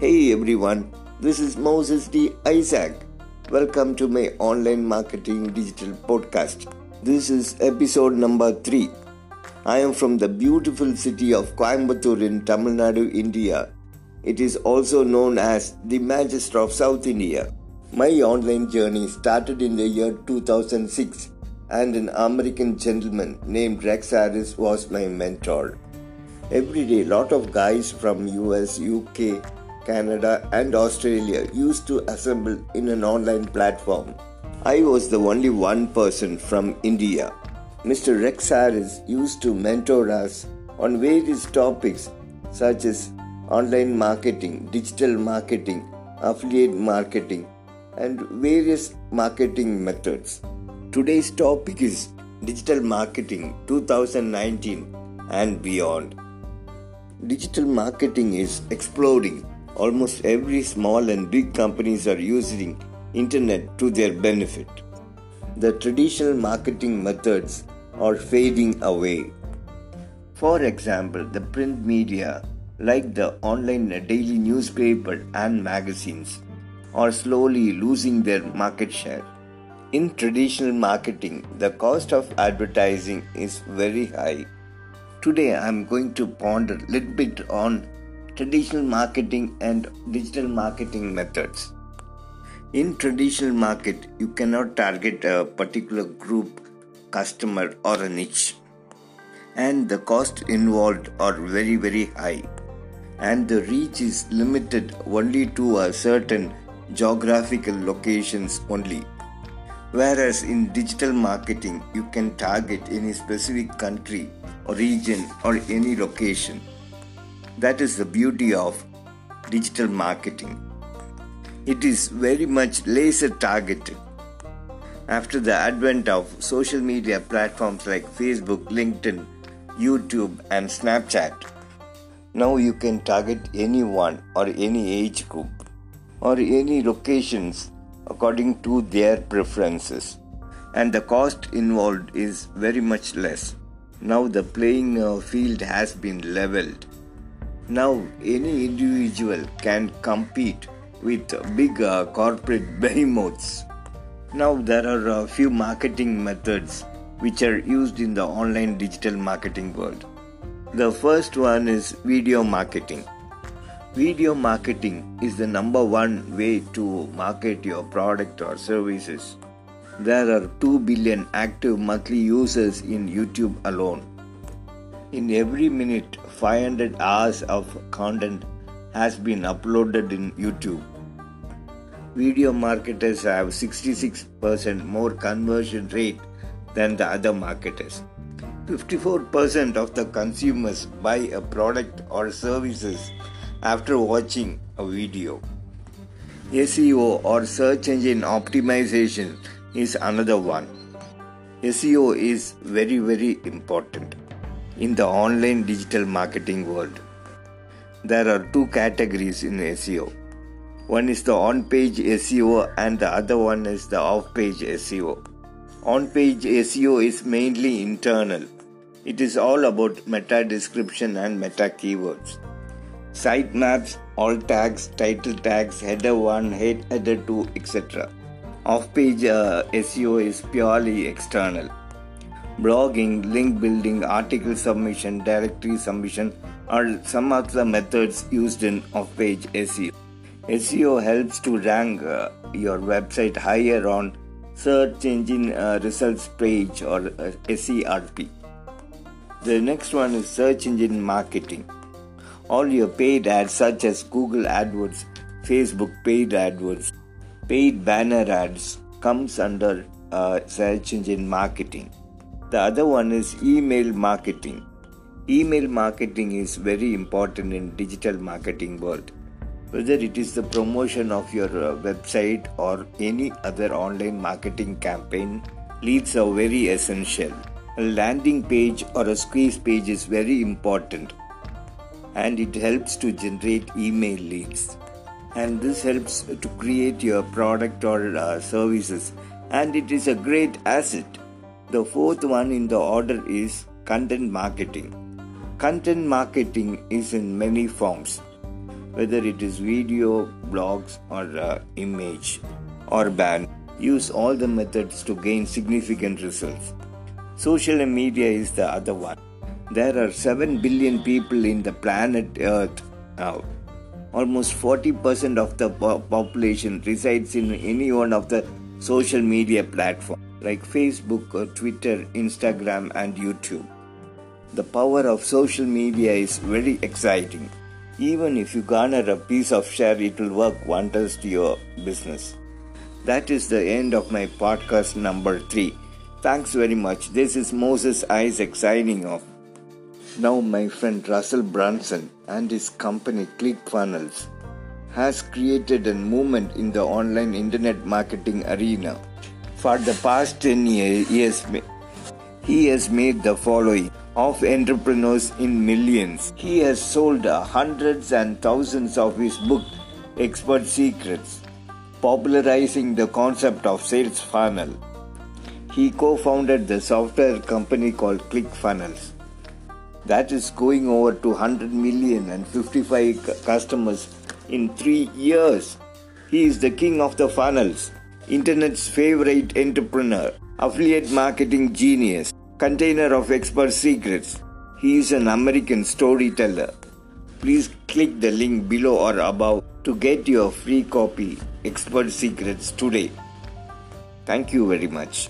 Hey everyone, this is Moses D. Isaac. Welcome to my online marketing digital podcast. This is episode number 3. I am from the beautiful city of Coimbatore in Tamil Nadu, India. It is also known as the Manchester of South India. My online journey started in the year 2006 and an American gentleman named Rex Harris was my mentor. Every day, lot of guys from US, UK, Canada, and Australia used to assemble in an online platform. I was the only one person from India. Mr. Rex Harris used to mentor us on various topics such as online marketing, digital marketing, affiliate marketing, and various marketing methods. Today's topic is Digital Marketing 2019 and beyond. Digital marketing is exploding. Almost every small and big companies are using internet to their benefit. The traditional marketing methods are fading away. For example, the print media like the online daily newspaper and magazines are slowly losing their market share. In traditional marketing, the cost of advertising is very high. Today, I am going to ponder a little bit on traditional marketing and digital marketing methods. In traditional market, you cannot target a particular group, customer, or a niche, and the cost involved are very very high, and the reach is limited only to a certain geographical locations only. Whereas in digital marketing, you can target any specific country or region or any location. That is the beauty of digital marketing. It is very much laser targeted. After the advent of social media platforms like Facebook, LinkedIn, YouTube, and Snapchat, now you can target anyone or any age group or any locations according to their preferences and the cost involved is very much less now the playing field has been leveled now any individual can compete with big uh, corporate behemoths now there are a few marketing methods which are used in the online digital marketing world the first one is video marketing Video marketing is the number one way to market your product or services. There are 2 billion active monthly users in YouTube alone. In every minute, 500 hours of content has been uploaded in YouTube. Video marketers have 66% more conversion rate than the other marketers. 54% of the consumers buy a product or services after watching a video. SEO or search engine optimization is another one. SEO is very, very important in the online digital marketing world. There are two categories in SEO. One is the on page SEO, and the other one is the off page SEO. On page SEO is mainly internal, it is all about meta description and meta keywords sitemaps, alt tags, title tags, header 1, header 2, etc. Off page uh, SEO is purely external. Blogging, link building, article submission, directory submission are some of the methods used in off page SEO. SEO helps to rank uh, your website higher on search engine uh, results page or uh, SERP. The next one is search engine marketing. All your paid ads, such as Google AdWords, Facebook paid AdWords, paid banner ads, comes under uh, search engine marketing. The other one is email marketing. Email marketing is very important in digital marketing world. Whether it is the promotion of your uh, website or any other online marketing campaign, leads are very essential. A landing page or a squeeze page is very important and it helps to generate email leads and this helps to create your product or uh, services and it is a great asset the fourth one in the order is content marketing content marketing is in many forms whether it is video, blogs, or uh, image or band. Use all the methods to gain significant results. Social media is the other one. There are 7 billion people in the planet Earth now. Almost 40% of the population resides in any one of the social media platforms like Facebook, or Twitter, Instagram, and YouTube. The power of social media is very exciting. Even if you garner a piece of share, it will work wonders to your business. That is the end of my podcast number three. Thanks very much. This is Moses Isaac signing off. Now, my friend Russell Brunson and his company ClickFunnels has created a movement in the online internet marketing arena. For the past 10 years, he has made the following of entrepreneurs in millions. He has sold hundreds and thousands of his book, Expert Secrets, popularizing the concept of sales funnel. He co founded the software company called ClickFunnels that is going over to 100 million and 55 customers in three years. He is the king of the funnels, internet's favorite entrepreneur, affiliate marketing genius, container of expert secrets. He is an American storyteller. Please click the link below or above to get your free copy, Expert Secrets, today. Thank you very much.